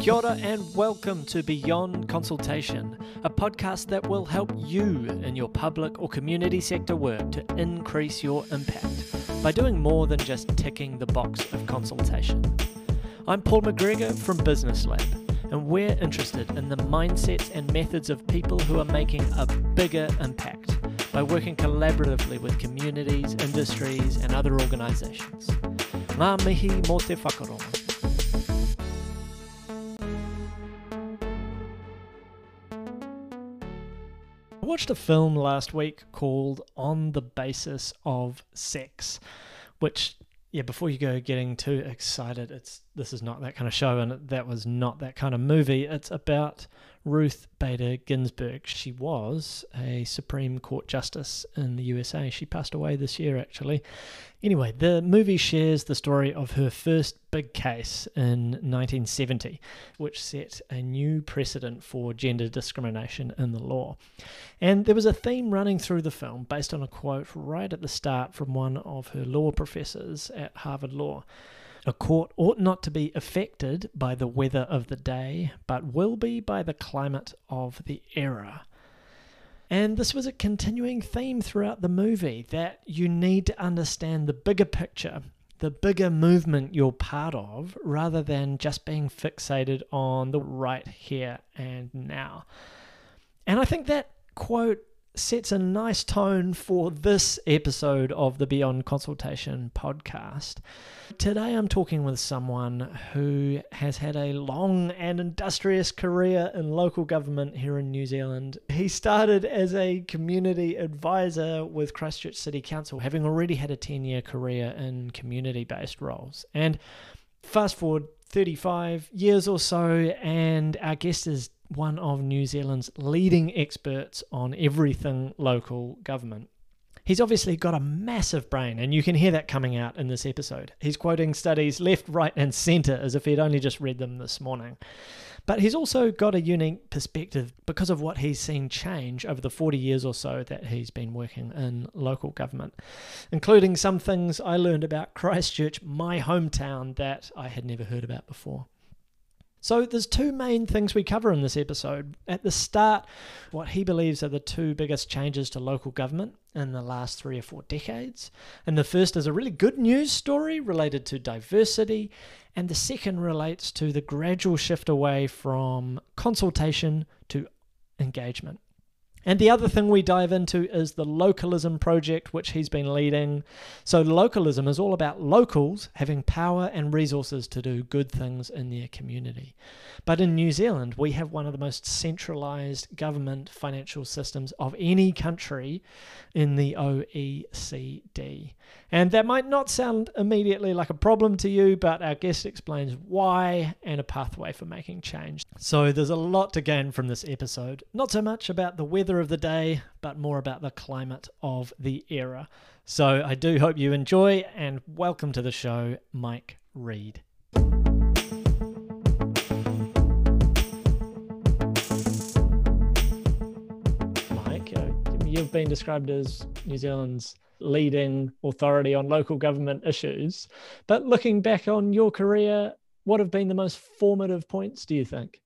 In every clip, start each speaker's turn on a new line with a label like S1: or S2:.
S1: Kia ora and welcome to Beyond Consultation, a podcast that will help you in your public or community sector work to increase your impact by doing more than just ticking the box of consultation. I'm Paul McGregor from Business Lab, and we're interested in the mindsets and methods of people who are making a bigger impact by working collaboratively with communities, industries, and other organisations. Ngā mihi mo te. Watched a film last week called On the Basis of Sex, which yeah, before you go getting too excited, it's this is not that kind of show and that was not that kind of movie. It's about Ruth Bader Ginsburg. She was a Supreme Court justice in the USA. She passed away this year, actually. Anyway, the movie shares the story of her first big case in 1970, which set a new precedent for gender discrimination in the law. And there was a theme running through the film based on a quote right at the start from one of her law professors at Harvard Law. A court ought not to be affected by the weather of the day, but will be by the climate of the era. And this was a continuing theme throughout the movie that you need to understand the bigger picture, the bigger movement you're part of, rather than just being fixated on the right here and now. And I think that quote sets a nice tone for this episode of the Beyond Consultation podcast. Today I'm talking with someone who has had a long and industrious career in local government here in New Zealand. He started as a community advisor with Christchurch City Council, having already had a 10 year career in community based roles. And fast forward 35 years or so, and our guest is one of New Zealand's leading experts on everything local government. He's obviously got a massive brain, and you can hear that coming out in this episode. He's quoting studies left, right, and centre as if he'd only just read them this morning. But he's also got a unique perspective because of what he's seen change over the 40 years or so that he's been working in local government, including some things I learned about Christchurch, my hometown, that I had never heard about before. So there's two main things we cover in this episode. At the start, what he believes are the two biggest changes to local government in the last three or four decades. And the first is a really good news story related to diversity, and the second relates to the gradual shift away from consultation to engagement. And the other thing we dive into is the localism project, which he's been leading. So, localism is all about locals having power and resources to do good things in their community. But in New Zealand, we have one of the most centralized government financial systems of any country in the OECD. And that might not sound immediately like a problem to you, but our guest explains why and a pathway for making change. So, there's a lot to gain from this episode. Not so much about the weather of the day, but more about the climate of the era. So I do hope you enjoy and welcome to the show, Mike Reid. Been described as New Zealand's leading authority on local government issues. But looking back on your career, what have been the most formative points, do you think?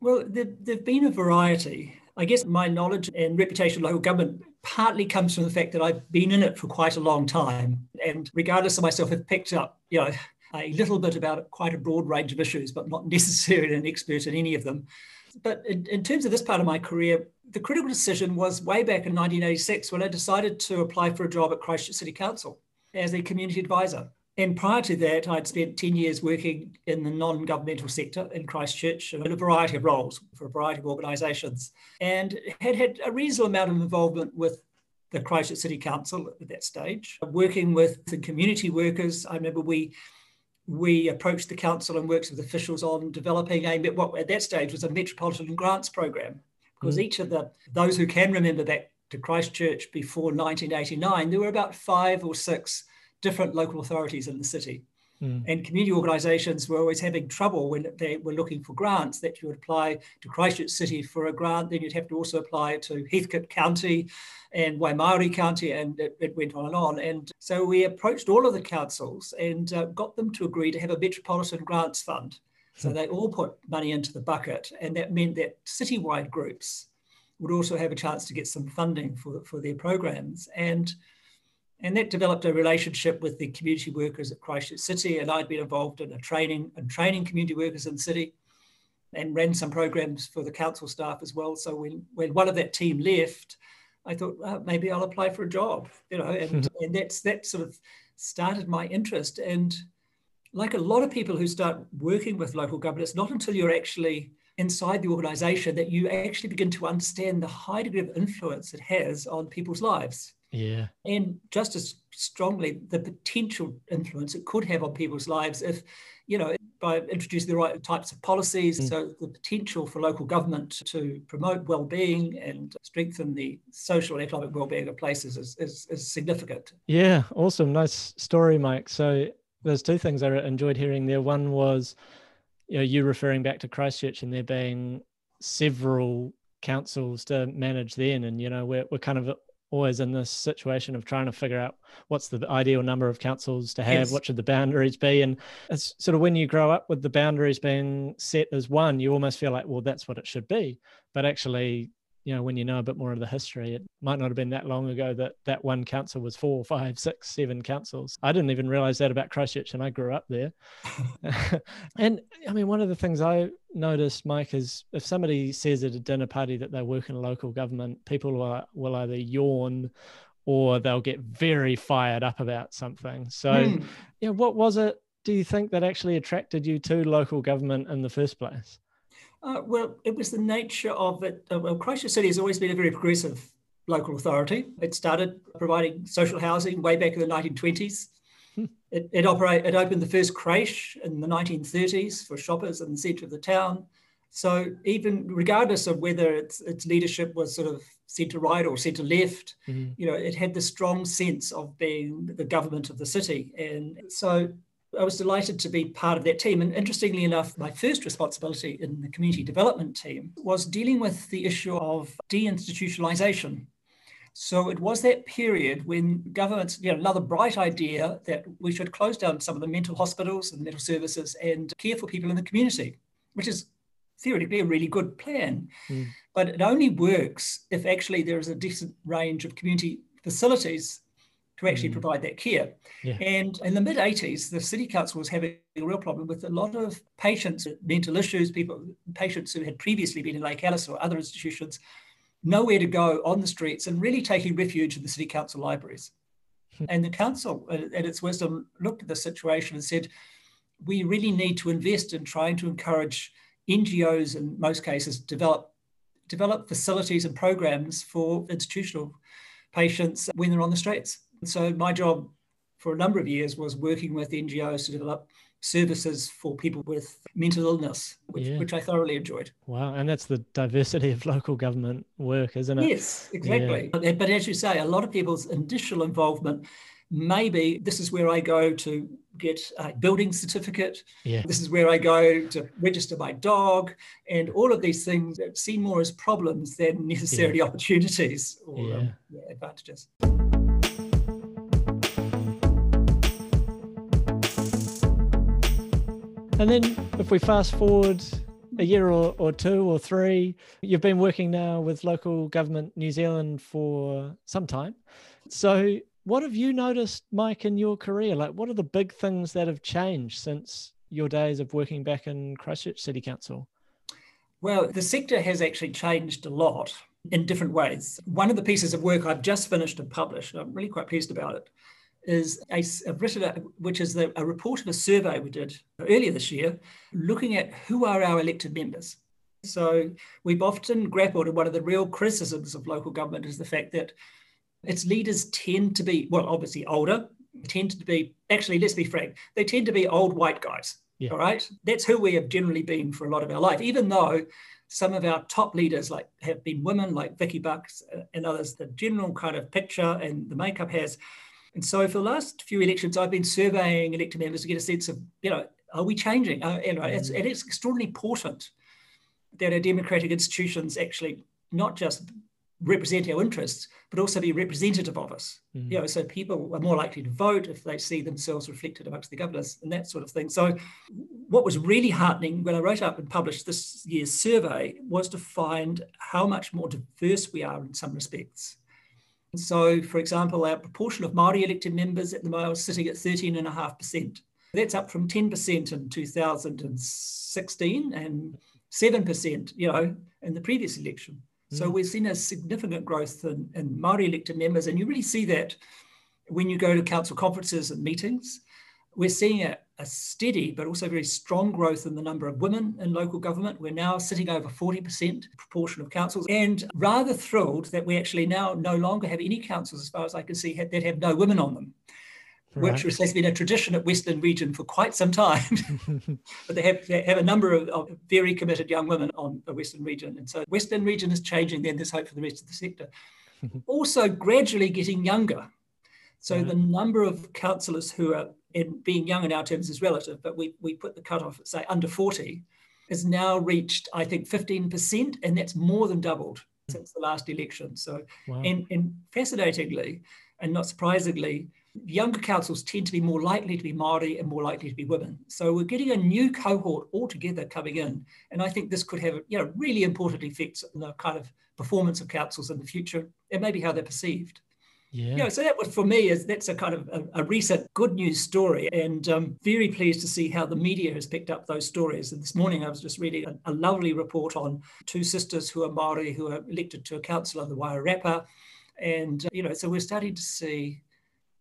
S2: Well, there, have been a variety. I guess my knowledge and reputation of local government partly comes from the fact that I've been in it for quite a long time. And regardless of myself, have picked up, you know, a little bit about quite a broad range of issues, but not necessarily an expert in any of them. But in, in terms of this part of my career, the critical decision was way back in 1986 when I decided to apply for a job at Christchurch City Council as a community advisor. And prior to that, I'd spent 10 years working in the non governmental sector in Christchurch in a variety of roles for a variety of organisations and had had a reasonable amount of involvement with the Christchurch City Council at that stage, working with the community workers. I remember we we approached the council and worked with officials on developing a what at that stage was a metropolitan grants program because mm. each of the those who can remember back to Christchurch before 1989 there were about five or six different local authorities in the city. Mm. And community organisations were always having trouble when they were looking for grants that you would apply to Christchurch City for a grant, then you'd have to also apply to Heathcote County and Waimairi County, and it, it, went on and on. And so we approached all of the councils and uh, got them to agree to have a Metropolitan Grants Fund So they all put money into the bucket, and that meant that citywide groups would also have a chance to get some funding for, for their programs. And, and that developed a relationship with the community workers at Christchurch City. And I'd been involved in a training and training community workers in the city and ran some programs for the council staff as well. So when, when one of that team left, I thought well, maybe I'll apply for a job, you know, and, and that's that sort of started my interest. And like a lot of people who start working with local government, it's not until you're actually inside the organization that you actually begin to understand the high degree of influence it has on people's lives.
S1: Yeah.
S2: And just as strongly, the potential influence it could have on people's lives if, you know, by introducing the right types of policies. Mm. So the potential for local government to promote well-being and strengthen the social and economic well-being of places is, is, is significant.
S1: Yeah, awesome. Nice story, Mike. So there's two things I enjoyed hearing there. One was, you know, you referring back to Christchurch and there being several councils to manage then, and you know, we're we're kind of always in this situation of trying to figure out what's the ideal number of councils to have, yes. what should the boundaries be, and it's sort of when you grow up with the boundaries being set as one, you almost feel like, well, that's what it should be, but actually you know, when you know a bit more of the history, it might not have been that long ago that that one council was four, five, six, seven councils. I didn't even realize that about Christchurch, and I grew up there. and I mean, one of the things I noticed, Mike, is if somebody says at a dinner party that they work in local government, people will, will either yawn or they'll get very fired up about something. So, mm. know, what was it? Do you think that actually attracted you to local government in the first place?
S2: Uh, well, it was the nature of it. Uh, well, Christchurch City has always been a very progressive local authority. It started providing social housing way back in the 1920s. Hmm. It, it, operate, it opened the first creche in the 1930s for shoppers in the centre of the town. So even regardless of whether its, its leadership was sort of centre right or centre left, mm-hmm. you know, it had the strong sense of being the government of the city. And so I was delighted to be part of that team. And interestingly enough, my first responsibility in the community development team was dealing with the issue of deinstitutionalization. So it was that period when governments, you know, another bright idea that we should close down some of the mental hospitals and mental services and care for people in the community, which is theoretically a really good plan. Mm. But it only works if actually there is a decent range of community facilities to actually mm. provide that care. Yeah. And in the mid 80s, the city council was having a real problem with a lot of patients with mental issues, people, patients who had previously been in Lake Alice or other institutions, nowhere to go on the streets and really taking refuge in the city council libraries. Hmm. and the council, at its wisdom, looked at the situation and said, we really need to invest in trying to encourage NGOs in most cases develop develop facilities and programs for institutional patients when they're on the streets. So my job for a number of years was working with NGOs to develop services for people with mental illness, which, yeah. which I thoroughly enjoyed.
S1: Wow. And that's the diversity of local government work, isn't it?
S2: Yes, exactly. Yeah. But as you say, a lot of people's initial involvement maybe this is where I go to get a building certificate. Yeah. This is where I go to register my dog, and all of these things that seem more as problems than necessarily yeah. opportunities or yeah. Um, advantages.
S1: And then if we fast forward a year or, or two or three, you've been working now with local government New Zealand for some time. So what have you noticed, Mike, in your career? Like what are the big things that have changed since your days of working back in Christchurch City Council?
S2: Well, the sector has actually changed a lot in different ways. One of the pieces of work I've just finished and published, I'm really quite pleased about it, is a, a, uh, which is the, a report of a survey we did earlier this year, looking at who are our elected members. So we've often grappled, and one of the real criticisms of local government is the fact that its leaders tend to be, well, obviously older, tend to be, actually, let's be frank, they tend to be old white guys. Yeah. All right. That's who we have generally been for a lot of our life, even though some of our top leaders like have been women like Vicky Bucks uh, and others, the general kind of picture and the makeup has and so for the last few elections, I've been surveying elected members to get a sense of, you know, are we changing? Uh, you know, it's, it is extraordinarily important that our democratic institutions actually not just represent our interests, but also be representative of us. Mm. You know, so people are more likely to vote if they see themselves reflected amongst the governors and that sort of thing. So, what was really heartening when I wrote up and published this year's survey was to find how much more diverse we are in some respects. So, for example, our proportion of Maori elected members at the moment is sitting at 13.5%. That's up from 10% in 2016 and 7%, you know, in the previous election. So hmm. we've seen a significant growth in, in Māori elected members, and you really see that when you go to council conferences and meetings. We're seeing a, a, steady but also very strong growth in the number of women in local government. We're now sitting over 40% proportion of councils, and rather thrilled that we actually now no longer have any councils, as far as I can see, that have no women on them right. which has been a tradition at Western Region for quite some time. but they have, they have a number of, of, very committed young women on the Western Region. And so Western Region is changing, then there's hope for the rest of the sector. also, gradually getting younger. So right. the number of councillors who are, in being young in our terms is relative, but we, we put the cutoff at, say, under 40, has now reached, I think, 15%, and that's more than doubled since the last election. So, wow. and, and fascinatingly, and not surprisingly, younger councils tend to be more likely to be Māori and more likely to be women. So we're getting a new cohort altogether coming in. And I think this could have you know, really important effects on the kind of performance of councils in the future and maybe how they're perceived. Yeah. You know, so that was for me is that's a kind of a, a recent good news story, and um, very pleased to see how the media has picked up those stories. And this morning I was just reading a, a lovely report on two sisters who are Maori who are elected to a council on the Wairarapa, and uh, you know, so we're starting to see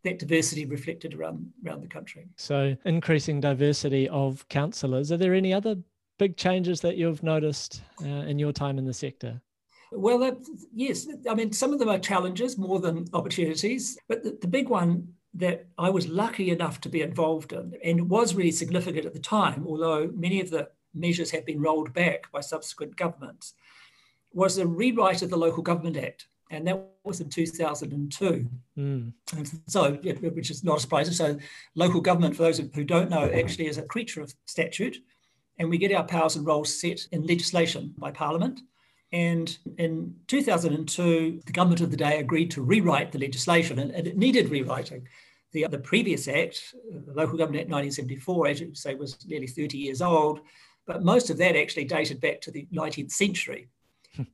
S2: that diversity reflected around around the country.
S1: So increasing diversity of councillors. Are there any other big changes that you've noticed uh, in your time in the sector?
S2: Well, uh, yes. I mean, some of them are challenges more than opportunities, but the, the big one that I was lucky enough to be involved in, and was really significant at the time, although many of the measures have been rolled back by subsequent governments, was the rewrite of the Local Government Act and that was in 2002. Mm. And so, yeah, which is not a surprise. So, local government, for those who don't know, actually is a creature of statute, and we get our powers and roles set in legislation by Parliament. And in 2002, the government of the day agreed to rewrite the legislation, and, and it needed rewriting. The, the previous act, the Local Government Act 1974, as you say, was nearly 30 years old, but most of that actually dated back to the 19th century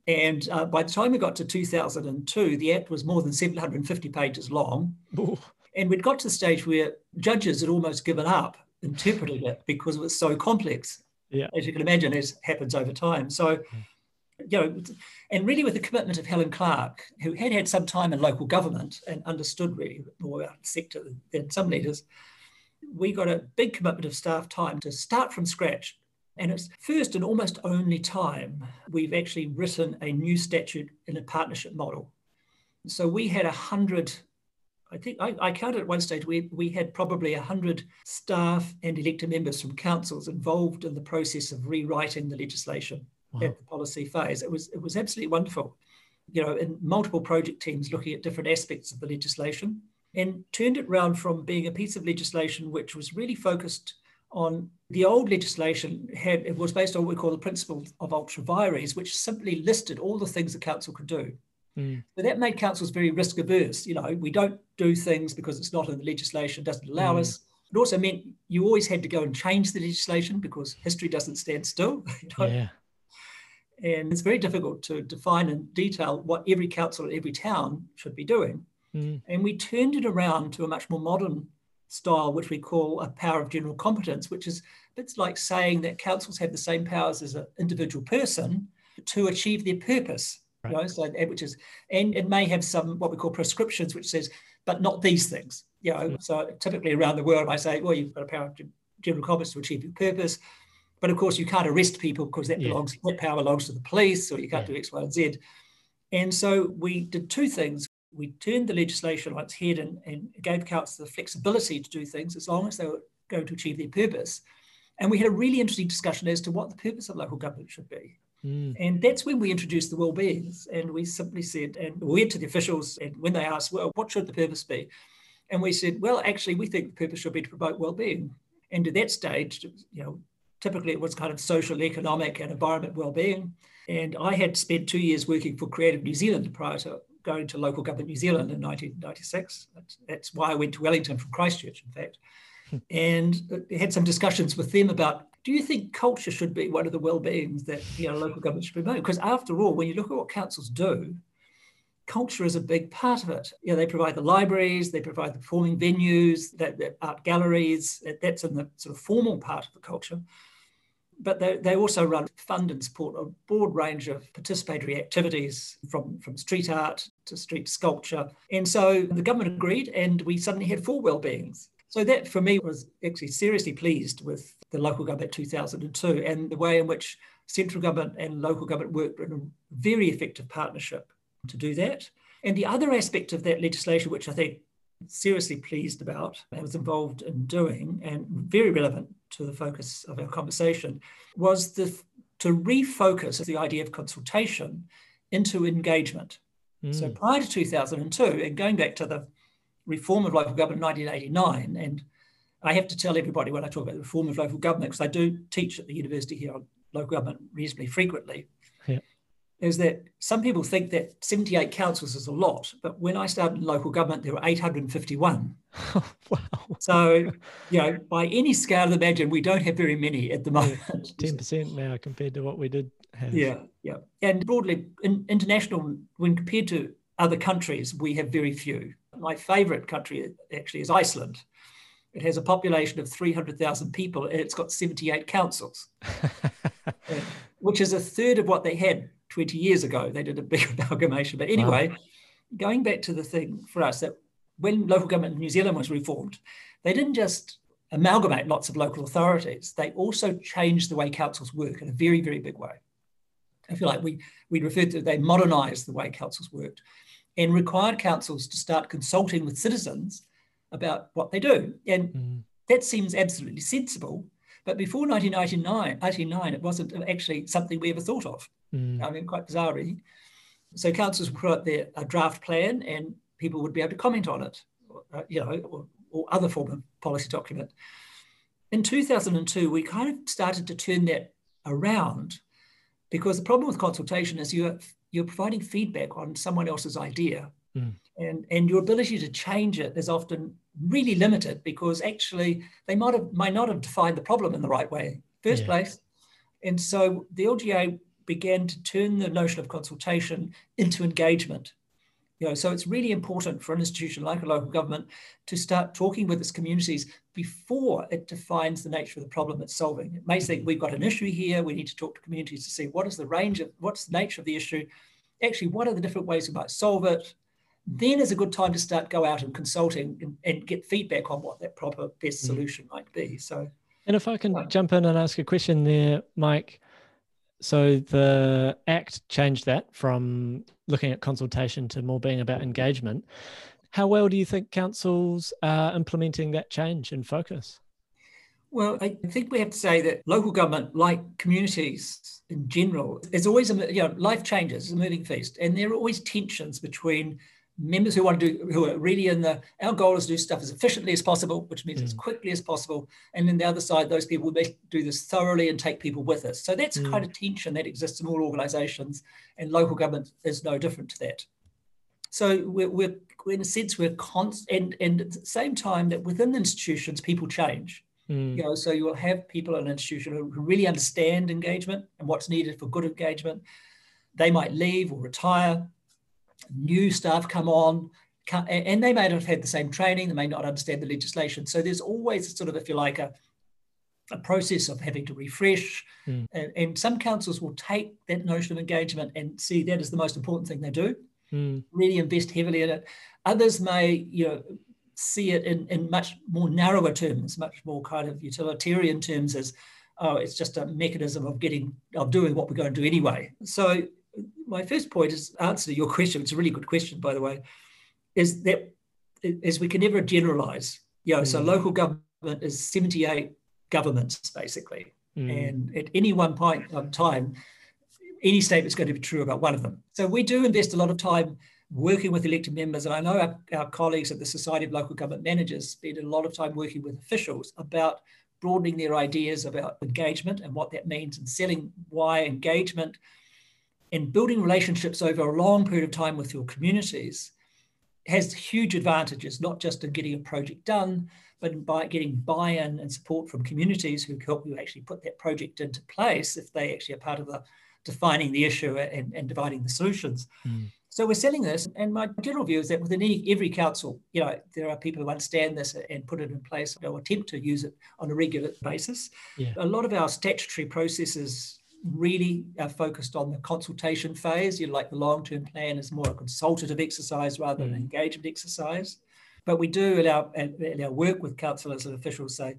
S2: and uh, by the time we got to 2002, the act was more than 750 pages long. Ooh. And we'd got to the stage where judges had almost given up interpreting it because it was so complex. Yeah. As you can imagine, as happens over time. So, you know, and really with the commitment of Helen Clark, who had had some time in local government and understood really more about the sector than some leaders, we got a big commitment of staff time to start from scratch and it's first and almost only time we've actually written a new statute in a partnership model. So we had a hundred, I think I, I, counted at one stage, we, we had probably a hundred staff and elected members from councils involved in the process of rewriting the legislation wow. at the policy phase. It was it was absolutely wonderful. You know, in multiple project teams looking at different aspects of the legislation and turned it round from being a piece of legislation which was really focused on the old legislation had it was based on what we call the principle of ultra vires, which simply listed all the things the council could do. Mm. But that made councils very risk averse. You know, we don't do things because it's not in the legislation, doesn't allow mm. us. It also meant you always had to go and change the legislation because history doesn't stand still. You know? Yeah. And it's very difficult to define in detail what every council in every town should be doing. Mm. And we turned it around to a much more modern style, which we call a power of general competence, which is it's like saying that councils have the same powers as an individual person to achieve their purpose. Right. You know, so which is, and it may have some what we call prescriptions, which says, but not these things. You know, mm. so typically around the world, I say, well, you've got a power of general competence to achieve your purpose, but of course you can't arrest people because that yeah. belongs that power belongs to the police, or you can't yeah. do X, Y, and Z. And so we did two things we turned the legislation on its head and, and gave councils the flexibility to do things as long as they were going to achieve their purpose. And we had a really interesting discussion as to what the purpose of local government should be. Mm. And that's when we introduced the well-beings. And we simply said, and we went to the officials, and when they asked, well, what should the purpose be? And we said, well, actually, we think the purpose should be to promote well-being. And at that stage, you know, typically it was kind of social, economic, and environment well-being. And I had spent two years working for Creative New Zealand prior to going to local government New Zealand in 1996. That's, that's why I went to Wellington from Christchurch, in fact, hmm. and had some discussions with them about do you think culture should be one of the well-beings that you know local government should promote? Because after all, when you look at what councils do, culture is a big part of it. You know, they provide the libraries, they provide the performing venues, the, that art galleries. That's in the sort of formal part of the culture but they, they also run, fund and support a broad range of participatory activities from, from street art to street sculpture. And so the government agreed, and we suddenly had four well-beings. So that for me was actually seriously pleased with the local government 2002 and the way in which central government and local government worked in a very effective partnership to do that. And the other aspect of that legislation, which I think seriously pleased about and was involved in doing and very relevant to the focus of our conversation was the, to refocus the idea of consultation into engagement. Mm. So prior to 2002, and going back to the reform of local government in 1989, and I have to tell everybody when I talk about the reform of local government, because I do teach at the university here on local government reasonably frequently, is that some people think that 78 councils is a lot, but when I started in local government, there were 851. wow. So, you know, by any scale, of imagine we don't have very many at the moment.
S1: 10% now compared to what we did have.
S2: Yeah, yeah. And broadly, in, international, when compared to other countries, we have very few. My favorite country actually is Iceland. It has a population of 300,000 people and it's got 78 councils, which is a third of what they had 20 years ago. They did a big amalgamation. But anyway, wow. going back to the thing for us that when local government in New Zealand was reformed, they didn't just amalgamate lots of local authorities, they also changed the way councils work in a very, very big way. I feel like we, we referred to they modernized the way councils worked and required councils to start consulting with citizens about what they do. And mm. that seems absolutely sensible. But before 1999, it wasn't actually something we ever thought of. Mm. I mean, quite bizarrely. So councils would put out their a draft plan and people would be able to comment on it, uh, you know, or, or other form of policy document. In 2002, we kind of started to turn that around because the problem with consultation is you're, you're providing feedback on someone else's idea. Mm. And, and your ability to change it is often really limited because actually they might have might not have defined the problem in the right way first yeah. place. And so the LGA began to turn the notion of consultation into engagement. You know, so it's really important for an institution like a local government to start talking with its communities before it defines the nature of the problem it's solving. It may think we've got an issue here, we need to talk to communities to see what is the range of what's the nature of the issue, actually what are the different ways we might solve it. Then is a good time to start go out and consulting and, and get feedback on what that proper best mm. solution mm. might be. So
S1: and if I can jump in and ask a question there, Mike, so the Act changed that from looking at consultation to more being about engagement. How well do you think councils are implementing that change and focus?
S2: Well, I think we have to say that local government, like communities in general, is always a you know life changes, it's a moving feast, and there are always tensions between members who want to do who are really in the our goal is to do stuff as efficiently as possible which means mm. as quickly as possible and then the other side those people will do this thoroughly and take people with us so that's mm. kind of tension that exists in all organizations and local government is no different to that so we're, we're in a sense we're constant and, and at the same time that within the institutions people change mm. you know so you will have people in an institution who really understand engagement and what's needed for good engagement they might leave or retire new staff come on, and they may not have had the same training, they may not understand the legislation. So there's always sort of, if you like, a, a process of having to refresh. Mm. And, and, some councils will take that notion of engagement and see that as the most important thing they do, mm. really invest heavily in it. Others may, you know, see it in, in much more narrower terms, much more kind of utilitarian terms as, oh, it's just a mechanism of getting, of doing what we're going to do anyway. So my first point is answer to your question. It's a really good question, by the way, is that is we can never generalize. You know, mm. so local government is 78 governments basically. Mm. And at any one point of time, any statement is going to be true about one of them. So we do invest a lot of time working with elected members. And I know our, our colleagues at the Society of Local Government Managers spend a lot of time working with officials about broadening their ideas about engagement and what that means and selling why engagement and building relationships over a long period of time with your communities has huge advantages, not just in getting a project done, but by getting buy-in and support from communities who help you actually put that project into place if they actually are part of the defining the issue and, and dividing the solutions. Mm. So we're selling this, and my general view is that within any, every council, you know, there are people who understand this and put it in place or attempt to use it on a regular basis. Yeah. A lot of our statutory processes really are focused on the consultation phase. You know, like the long-term plan is more a consultative exercise rather than mm. an engagement exercise. But we do in our, in our work with councillors and officials say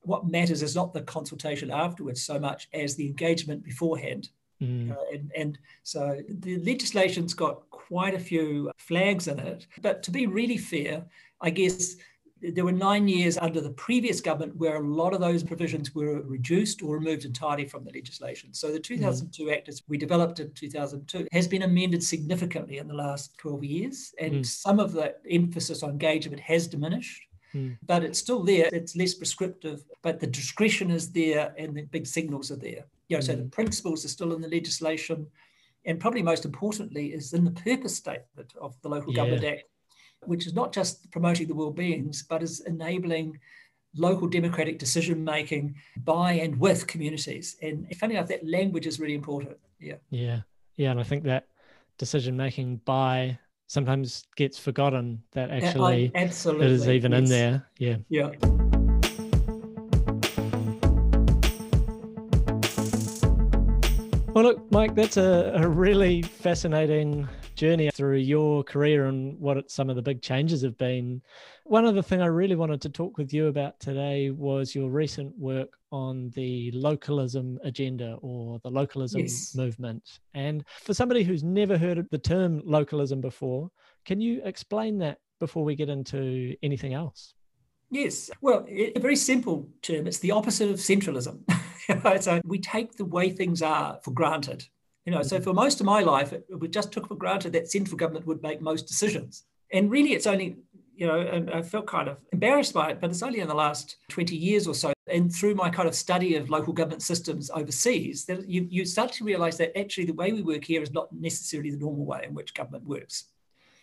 S2: what matters is not the consultation afterwards so much as the engagement beforehand. Mm. Uh, and, and so the legislation's got quite a few flags in it. But to be really fair, I guess there were nine years under the previous government where a lot of those provisions were reduced or removed entirely from the legislation. So the 2002 mm. Act, as we developed in 2002, has been amended significantly in the last 12 years. And mm. some of the emphasis on engagement has diminished. Mm. But it's still there. It's less prescriptive, but the discretion is there and the big signals are there. You know, so the mm. principles are still in the legislation. And probably most importantly is in the purpose statement of the Local yeah. Government Act which is not just promoting the well-beings, but is enabling local democratic decision making by and with communities. And funny enough, that language is really important. Yeah.
S1: Yeah. Yeah. And I think that decision making by sometimes gets forgotten that actually oh, absolutely it is even yes. in there. Yeah.
S2: Yeah.
S1: Well, look, Mike, that's a, a really fascinating journey through your career and what some of the big changes have been. One other thing I really wanted to talk with you about today was your recent work on the localism agenda or the localism yes. movement. And for somebody who's never heard of the term localism before, can you explain that before we get into anything else?
S2: Yes. Well, a very simple term. It's the opposite of centralism. so we take the way things are for granted. You know, so mm-hmm. for most of my life, it, we just took for granted that central government would make most decisions. And really, it's only, you know, and I felt kind of embarrassed by it, but it's only in the last 20 years or so, and through my kind of study of local government systems overseas, that you, you start to realize that actually the way we work here is not necessarily the normal way in which government works.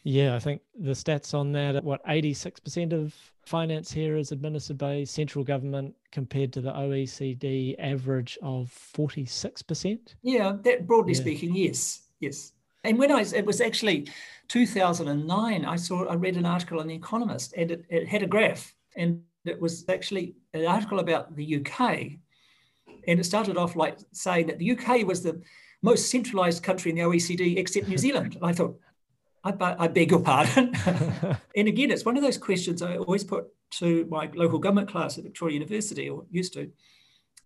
S1: Yeah, I think the stats on that, what, 86% of finance here is administered by central government compared to the OECD average of 46%.
S2: Yeah, that broadly yeah. speaking, yes, yes. And when I, it was actually 2009, I saw, I read an article in The Economist and it, it had a graph and it was actually an article about the UK. And it started off like saying that the UK was the most centralized country in the OECD except New Zealand. And I thought, I, I beg your pardon. and again, it's one of those questions I always put to my local government class at Victoria University, or used to.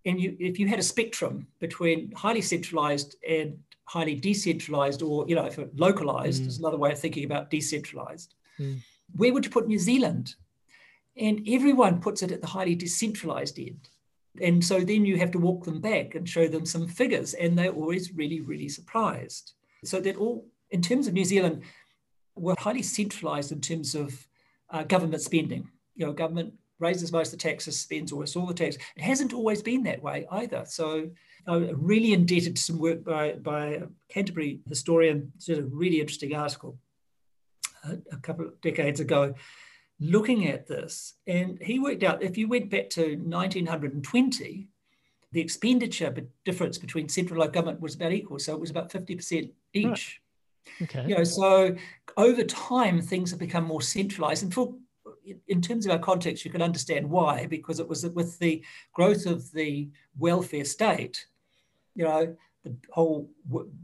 S2: And you, if you had a spectrum between highly centralized and highly decentralized, or you know, if it's localized mm. is another way of thinking about decentralized, mm. where would you put New Zealand? And everyone puts it at the highly decentralized end. And so then you have to walk them back and show them some figures, and they're always really, really surprised. So that all, in terms of New Zealand, were highly centralized in terms of uh, government spending. You know, government raises most of the taxes, spends almost all the tax. It hasn't always been that way either. So I'm really indebted to some work by, by a Canterbury historian, did a really interesting article a, uh, a couple of decades ago looking at this. And he worked out if you went back to 1920, the expenditure difference between central and local government was about equal. So it was about 50% each. Right. Okay. You know, so over time things have become more centralized. And for in terms of our context, you can understand why, because it was with the growth of the welfare state, you know, the whole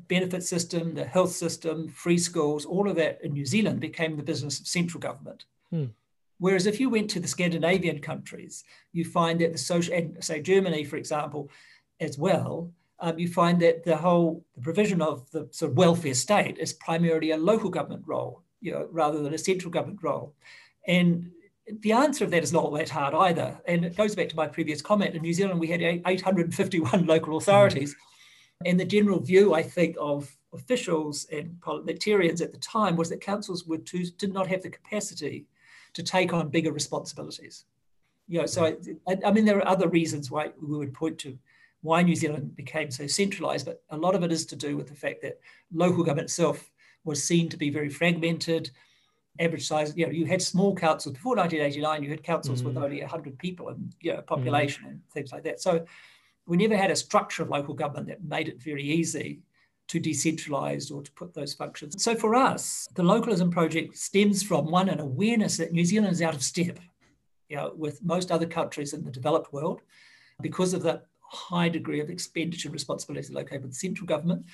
S2: benefit system, the health system, free schools, all of that in New Zealand became the business of central government. Hmm. Whereas if you went to the Scandinavian countries, you find that the social, and say Germany, for example, as well, um, you find that the whole the provision of the sort of welfare state is primarily a local government role, you know, rather than a central government role. And the answer of that is not all that hard either. And it goes back to my previous comment. In New Zealand, we had 851 local authorities. Mm. And the general view, I think, of officials and parliamentarians at the time was that councils would too, did not have the capacity to take on bigger responsibilities. You know, so I, I mean, there are other reasons why we would point to why New Zealand became so centralized, but a lot of it is to do with the fact that local government itself was seen to be very fragmented. Average size, you know, you had small councils before 1989. You had councils mm. with only 100 people and you know, population mm. and things like that. So we never had a structure of local government that made it very easy to decentralize or to put those functions. So for us, the localism project stems from one an awareness that New Zealand is out of step, you know, with most other countries in the developed world because of that high degree of expenditure responsibility located with central government.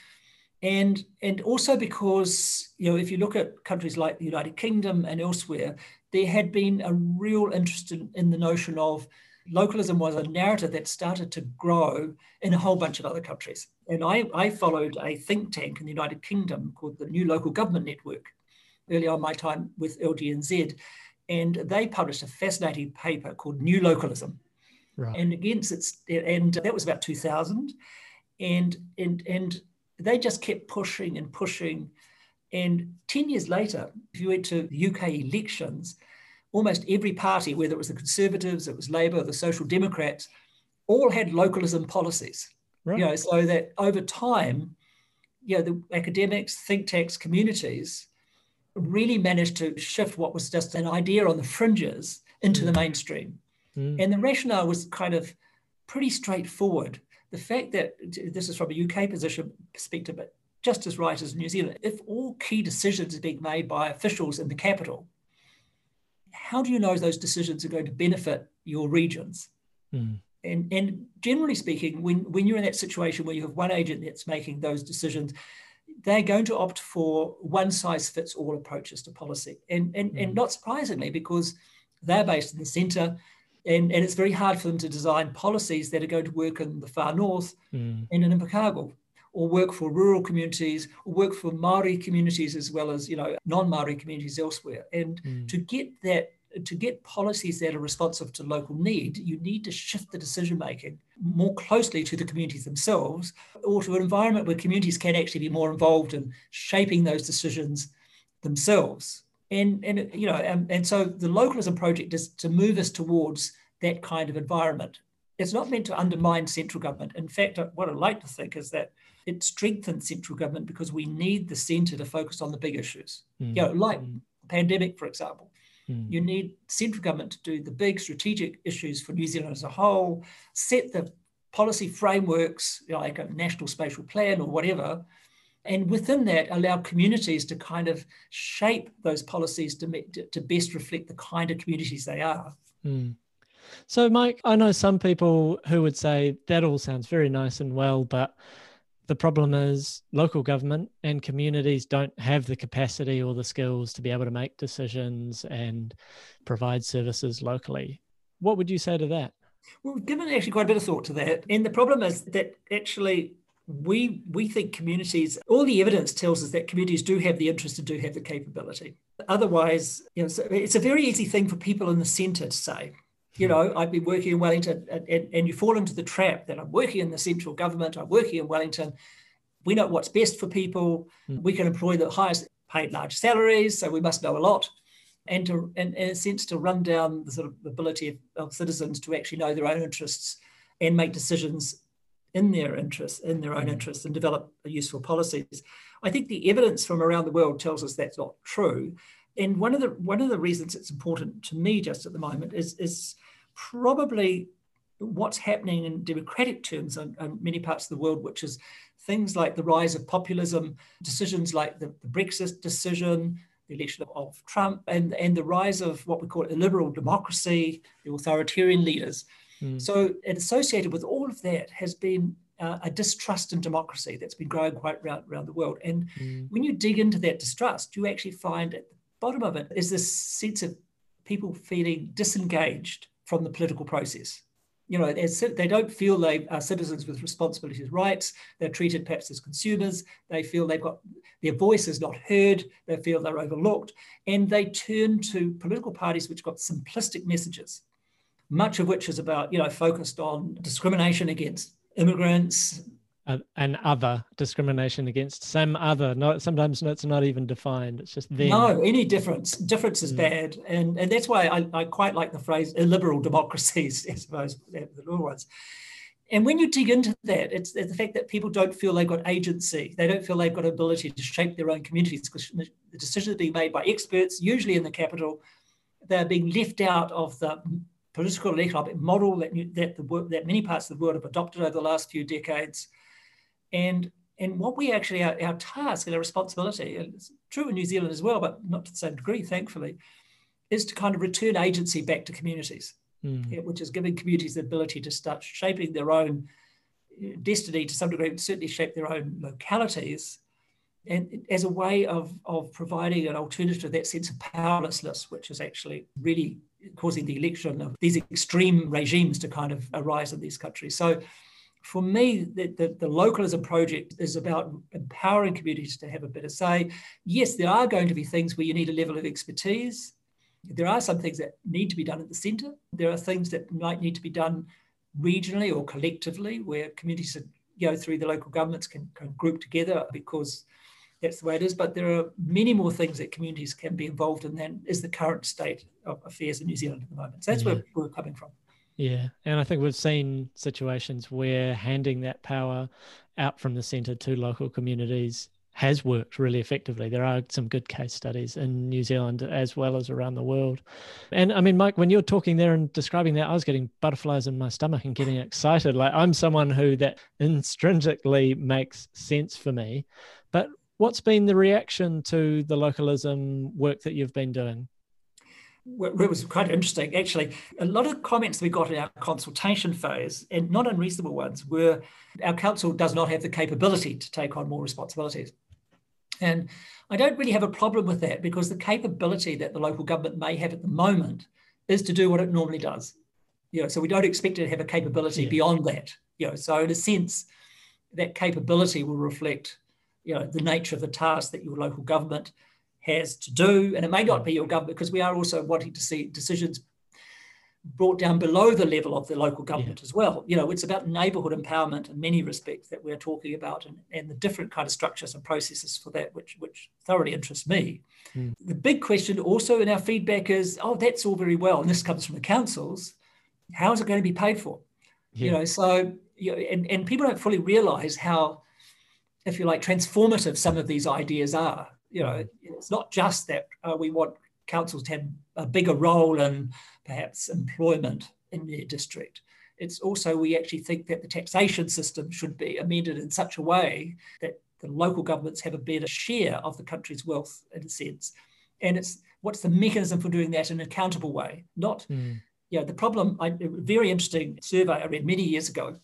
S2: And, and also because, you know, if you look at countries like the United Kingdom and elsewhere, there had been a real interest in, in the notion of localism was a narrative that started to grow in a whole bunch of other countries. And I, I followed a think tank in the United Kingdom called the New Local Government Network early on my time with LGNZ. And they published a fascinating paper called New Localism. Right. And against it's and that was about 2000. And and and they just kept pushing and pushing. And 10 years later, if you went to the UK elections, almost every party, whether it was the Conservatives, it was Labour, the Social Democrats, all had localism policies. Right. You know, so that over time, you know, the academics, think tanks, communities really managed to shift what was just an idea on the fringes into mm. the mainstream. Mm. And the rationale was kind of pretty straightforward. The fact that this is from a UK position perspective, but just as right as New Zealand, if all key decisions are being made by officials in the capital, how do you know those decisions are going to benefit your regions? Mm. And, and generally speaking, when, when you're in that situation where you have one agent that's making those decisions, they're going to opt for one size fits all approaches to policy. And, and, mm. and not surprisingly, because they're based in the center, and, and it's very hard for them to design policies that are going to work in the far north mm. and in Invercargill or work for rural communities or work for Maori communities as well as you know non-Maori communities elsewhere. And mm. to get that to get policies that are responsive to local need, you need to shift the decision making more closely to the communities themselves or to an environment where communities can actually be more involved in shaping those decisions themselves. And, and you know, and, and so the localism project is to move us towards that kind of environment. It's not meant to undermine central government. In fact, what I'd like to think is that it strengthens central government because we need the centre to focus on the big issues. Mm. You know, like mm. pandemic, for example. Mm. You need central government to do the big strategic issues for New Zealand as a whole, set the policy frameworks, you know, like a national spatial plan or whatever, and within that allow communities to kind of shape those policies to, to best reflect the kind of communities they are.
S1: Mm. So, Mike, I know some people who would say that all sounds very nice and well, but the problem is local government and communities don't have the capacity or the skills to be able to make decisions and provide services locally. What would you say to that?
S2: Well, we've given actually quite a bit of thought to that. And the problem is that actually we we think communities all the evidence tells us that communities do have the interest and do have the capability otherwise you know it's a very easy thing for people in the center to say you know, i've been working in Wellington, and, and, and, you fall into the trap that I'm working in the central government, I'm working in Wellington. We know what's best for people. Mm. We can employ the highest paid large salaries, so we must know a lot. And to, and in a sense, to run down the sort of ability of, of citizens to actually know their own interests and make decisions in their interests, in their own mm. interests, and develop useful policies. I think the evidence from around the world tells us that's not true and one of the one of the reasons it's important to me just at the moment is is probably what's happening in democratic terms in, in many parts of the world, which is things like the rise of populism, decisions like the, the Brexit decision, the election of Trump, and, and the rise of what we call illiberal democracy, the authoritarian leaders. Mm. So, and associated with all of that has been uh, a distrust in democracy that's been growing quite around, around the world. And mm. when you dig into that distrust, you actually find at the bottom of it is this sense of people feeling disengaged from the political process. You know, they don't feel they are citizens with responsibilities, rights. They're treated perhaps as consumers. They feel they've got their voice is not heard. They feel they're overlooked, and they turn to political parties which got simplistic messages, much of which is about you know focused on discrimination against immigrants,
S1: and other discrimination against some other. Not sometimes it's not even defined. It's just them.
S2: No, any difference. Difference is mm. bad, and and that's why I, I quite like the phrase illiberal democracies, I suppose the little ones. And when you dig into that, it's, it's the fact that people don't feel they've got agency. They don't feel they've got ability to shape their own communities because the decisions are being made by experts, usually in the capital. They're being left out of the political and economic model that, that, the, that many parts of the world have adopted over the last few decades. And, and what we actually, our, our task and our responsibility, and it's true in New Zealand as well, but not to the same degree, thankfully, is to kind of return agency back to communities mm. which is giving communities the ability to start shaping their own uh, destiny to some degree, certainly shape their own localities, and as a way of, of providing an alternative to that sense of powerlessness, which is actually really causing the election of these extreme regimes to kind of arise in these countries. So for me, the, the, the, localism project is about empowering communities to have a better say. Yes, there are going to be things where you need a level of expertise. There are some things that need to be done at the centre. There are things that might need to be done regionally or collectively, where communities go through the local governments can, can group together because that's the way it is. But there are many more things that communities can be involved in than is the current state of affairs in New Zealand at the moment. So that's yeah. where mm-hmm. we're coming from.
S1: Yeah, and I think we've seen situations where handing that power out from the centre to local communities has worked really effectively. There are some good case studies in New Zealand as well as around the world. And I mean, Mike, when you're talking there and describing that, I was getting butterflies in my stomach and getting excited. Like I'm someone who that intrinsically makes sense for me. But what's been the reaction to the localism work that you've been doing?
S2: It was quite interesting actually a lot of comments we got in our consultation phase and not unreasonable ones were our council does not have the capability to take on more responsibilities and I don't really have a problem with that because the capability that the local government may have at the moment is to do what it normally does. You know, so we don't expect it to have a capability yeah. beyond that. You know, so in a sense, that capability will reflect, you know, the nature of the task that your local government has to do. And it may not be your government because we are also wanting to see decisions brought down below the level of the local government yeah. as well. You know, it's about neighbourhood empowerment in many respects that we're talking about and, and the different kind of structures and processes for that, which which thoroughly interests me. Mm. The big question also in our feedback is, oh, that's all very well, and this comes from the councils. How is it going to be paid for? Yeah. You know, so you know, and, and people don't fully realise how, if you like, transformative some of these ideas are. You know, it's not just that uh, we want councils to have a bigger role in perhaps employment in their district. It's also, we actually think that the taxation system should be amended in such a way that the local governments have a better share of the country's wealth in a sense. And it's what's the mechanism for doing that in an accountable way? Not, mm. you know, the problem, I, a very interesting survey I read many years ago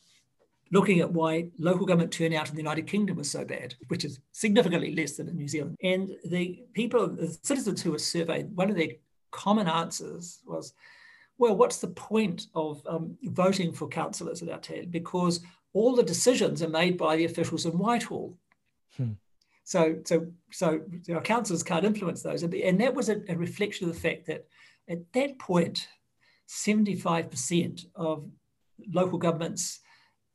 S2: looking at why local government turnout in the United Kingdom was so bad, which is significantly less than in New Zealand. And the people, the citizens who were surveyed, one of their common answers was, well, what's the point of um, voting for councillors at Aotearoa? Because all the decisions are made by the officials in Whitehall. Hmm. So, so, so our councillors can't influence those. And that was a, a reflection of the fact that at that point, 75% of local governments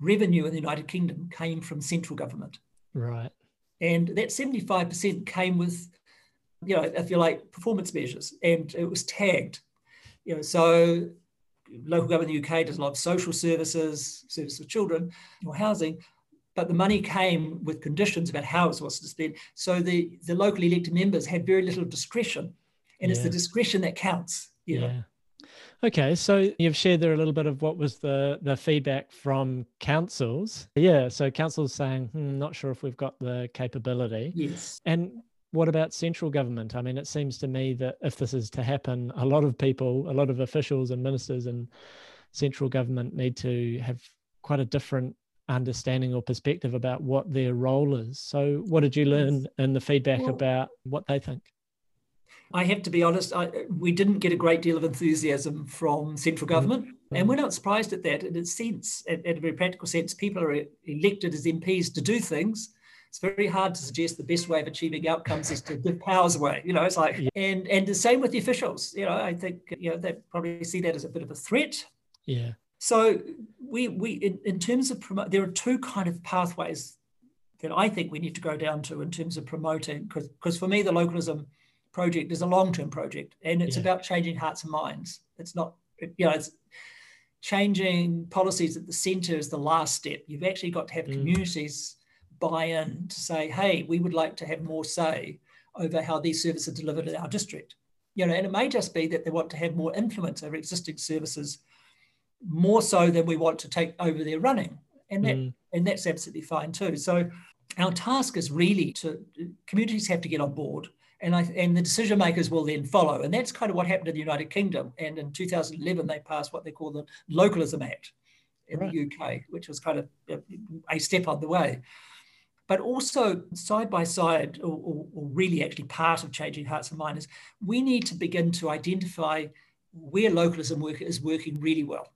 S2: revenue in the United Kingdom came from central government.
S1: Right.
S2: And that 75% came with, you know, if you like, performance measures, and it was tagged. You know, so local government in the UK does a lot of social services, service for children, or housing, but the money came with conditions about how it was spent. So the, the local elected members had very little discretion, and yeah. it's the discretion that counts. You know?
S1: Okay, so you've shared there a little bit of what was the the feedback from councils. Yeah, so councils saying, hmm, not sure if we've got the capability.
S2: Yes.
S1: And what about central government? I mean, it seems to me that if this is to happen, a lot of people, a lot of officials and ministers and central government need to have quite a different understanding or perspective about what their role is. So, what did you learn in the feedback well, about what they think?
S2: I have to be honest, I, we didn't get a great deal of enthusiasm from central mm-hmm. government. Mm-hmm. And we're not surprised at that in a sense, at, at a very practical sense. People are elected as MPs to do things. It's very hard to suggest the best way of achieving outcomes is to give powers away. You know, it's like, yeah. and and the same with the officials. You know, I think you know they probably see that as a bit of a threat.
S1: Yeah.
S2: So we we in, in terms of promote, there are two kind of pathways that I think we need to go down to in terms of promoting because because for me the localism project is a long-term project and it's yeah. about changing hearts and minds. It's not you know it's changing policies at the centre is the last step. You've actually got to have mm. communities buy in to say, hey, we would like to have more say over how these services are delivered in our district. You know, and it may just be that they want to have more influence over existing services more so than we want to take over their running. And that mm. and that's absolutely fine too. So our task is really to communities have to get on board and I, and the decision makers will then follow. And that's kind of what happened in the United Kingdom. And in 2011, they passed what they call the Localism Act in right. the UK, which was kind of a step on the way. But also, side by side, or, or, or really actually part of changing hearts and minds, we need to begin to identify where localism work is working really well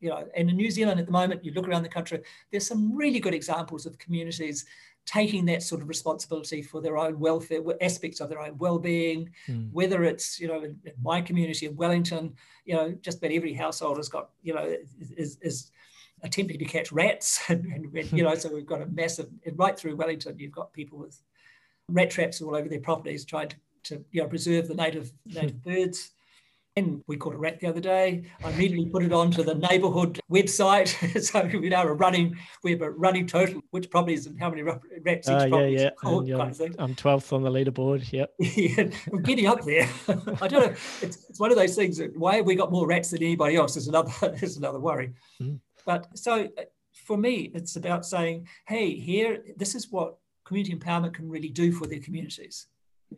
S2: you know, and in New Zealand at the moment, you look around the country, there's some really good examples of communities taking that sort of responsibility for their own welfare aspects of their own well-being mm. whether it's you know in, in, my community in wellington you know just about every household has got you know is, is attempting to catch rats and, and you know so we've got a massive right through wellington you've got people with rat traps all over their properties trying to, to you know preserve the native native birds and we caught a rat the other day. I immediately put it onto the neighbourhood website. so we know a running, we have a running total, which probably is how many rats each uh, yeah, yeah. Caught,
S1: kind of I'm 12th on the leaderboard. Yep.
S2: yeah, I'm getting up there. I don't know. It's, it's one of those things. That, why have we got more rats than anybody else? Is another is another worry. Mm. But so uh, for me, it's about saying, hey, here, this is what community empowerment can really do for their communities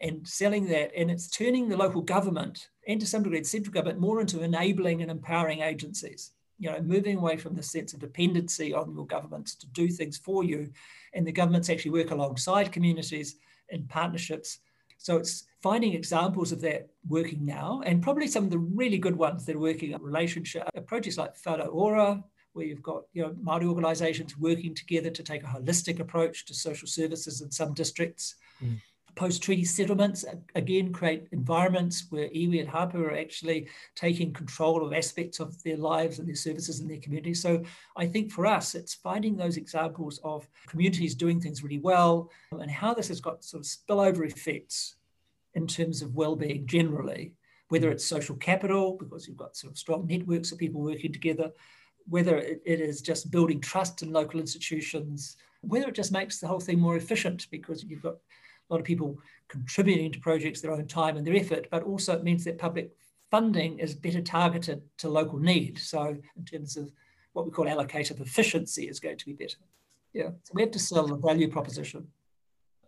S2: and selling that. And it's turning the local government and to some degree the central government more into enabling and empowering agencies. You know, moving away from the sense of dependency on your governments to do things for you, and the governments actually work alongside communities in partnerships. So it's finding examples of that working now, and probably some of the really good ones that are working in relationship projects like Whānau Ora, where you've got you know Māori organisations working together to take a holistic approach to social services in some districts. Mm post-treaty settlements again create environments where iwi and hapu are actually taking control of aspects of their lives and their services and their communities. So I think for us, it's finding those examples of communities doing things really well and how this has got sort of spillover effects in terms of well-being generally, whether it's social capital, because you've got sort of strong networks of people working together, whether it is just building trust in local institutions, whether it just makes the whole thing more efficient because you've got a lot of people contributing to projects their own time and their effort, but also it means that public funding is better targeted to local need. So in terms of what we call allocative efficiency is going to be better. Yeah, so we have to sell the value proposition.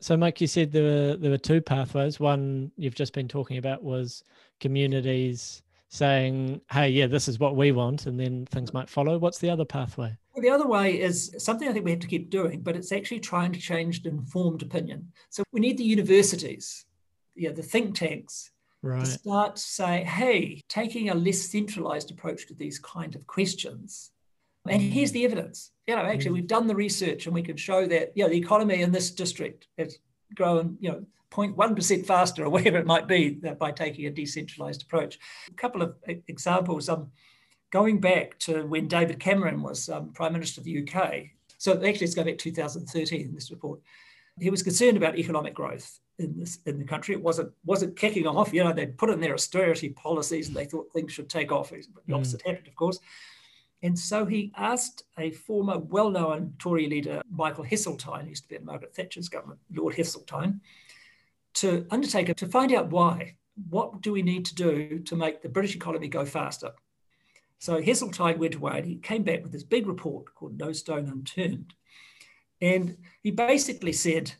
S1: So, Mike, you said there were there were two pathways. One you've just been talking about was communities saying, "Hey, yeah, this is what we want," and then things might follow. What's the other pathway?
S2: The other way is something I think we have to keep doing, but it's actually trying to change the informed opinion. So we need the universities, yeah, the think tanks, right. to start to say, "Hey, taking a less centralized approach to these kind of questions." And mm. here's the evidence. You know, actually, mm. we've done the research, and we can show that you know the economy in this district has grown, you know, 0.1% faster or whatever it might be by taking a decentralized approach. A couple of examples. Um, going back to when David Cameron was um, Prime Minister of the UK, so actually let's go back 2013 in this report, he was concerned about economic growth in this in the country. It wasn't wasn't kicking off. You know, they'd put in their austerity policies and they thought things should take off. But The mm. opposite happened, of course. And so he asked a former well-known Tory leader, Michael Heseltine, who used to be in Margaret Thatcher's government, Lord Heseltine, to undertake it to find out why. What do we need to do to make the British economy go faster? So Heseltine went away and he came back with this big report called No Stone Unturned. And he basically said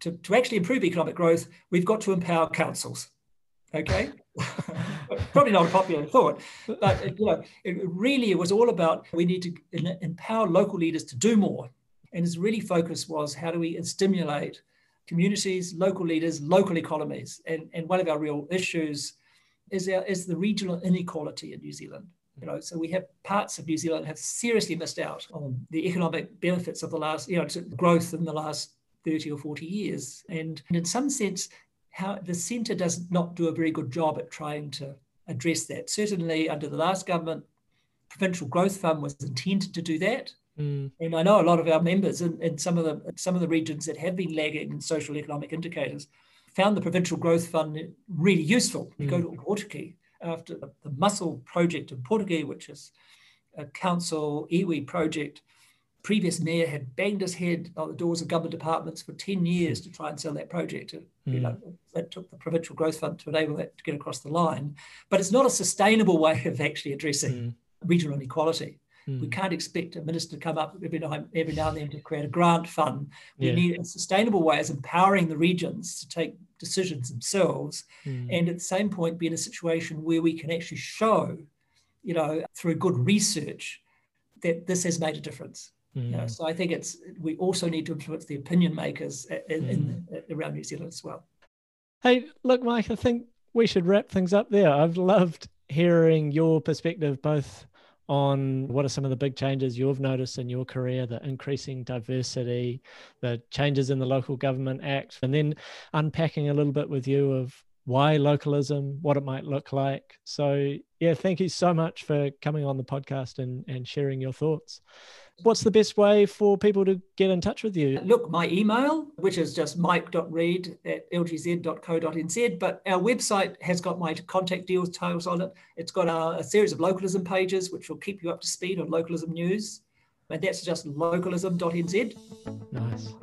S2: to, to actually improve economic growth, we've got to empower councils. Okay? Probably not a popular thought, but you know, it really was all about we need to empower local leaders to do more. And his really focus was how do we stimulate communities, local leaders, local economies. And, and one of our real issues is, our, is the regional inequality in New Zealand. You know, so we have parts of New Zealand have seriously missed out on the economic benefits of the last, you know, growth in the last 30 or 40 years. And, and in some sense, how the centre does not do a very good job at trying to address that. Certainly under the last government, provincial growth fund was intended to do that.
S1: Mm.
S2: And I know a lot of our members in, in some of the some of the regions that have been lagging in social economic indicators found the provincial growth fund really useful. You go to Ōpōtiki after the, Mussel project in Ōpōtiki, which is a council iwi project. Previous mayor had banged his head on the doors of government departments for 10 years to try and sell that project. And, you hmm. know, that took the provincial growth fund to enable that to get across the line. But it's not a sustainable way of actually addressing hmm. regional inequality. Hmm. We can't expect a minister to come up every now, every now and then to create a grant fund. We
S1: Yeah.
S2: need a sustainable way of empowering the regions to take decisions themselves, mm. and at the same point be in a situation where we can actually show, you know, through good research, that this has made a difference. You know, mm. so I think it's we also need to influence the opinion makers in, mm. in, around New Zealand as well.
S1: Hey, look, Mike, I think we should wrap things up there. I've loved hearing your perspective both on what are some of the big changes you've noticed in your career, the increasing diversity, the changes in the Local Government Act, and then unpacking a little bit with you of why localism, what it might look like. So, yeah, thank you so much for coming on the podcast and, and sharing your thoughts. What's the best way for people to get in touch with you?
S2: Look, my email, which is just mike.reid at lgnz.co.nz, but our website has got my contact details on it. It's got a, a series of localism pages, which will keep you up to speed on localism news. And that's just localism.nz.
S1: Nice.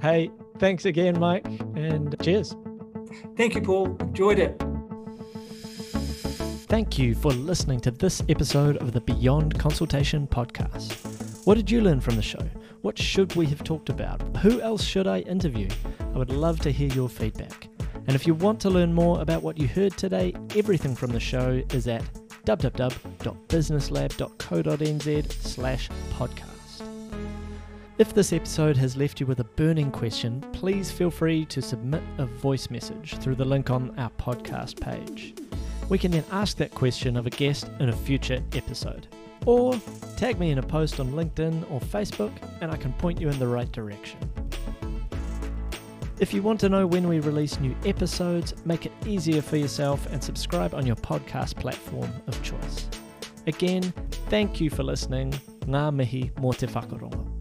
S1: Hey, thanks again, Mike, and cheers.
S2: Thank you, Paul. Enjoyed it.
S1: Thank you for listening to this episode of the Beyond Consultation podcast. What did you learn from the show? What should we have talked about? Who else should I interview? I would love to hear your feedback. And if you want to learn more about what you heard today, everything from the show is at www.businesslab.co.nz slash podcast. If this episode has left you with a burning question, please feel free to submit a voice message through the link on our podcast page. We can then ask that question of a guest in a future episode. Or tag me in a post on LinkedIn or Facebook and I can point you in the right direction. If you want to know when we release new episodes, make it easier for yourself and subscribe on your podcast platform of choice. Again, thank you for listening. Ngā mihi mō te whakarongo.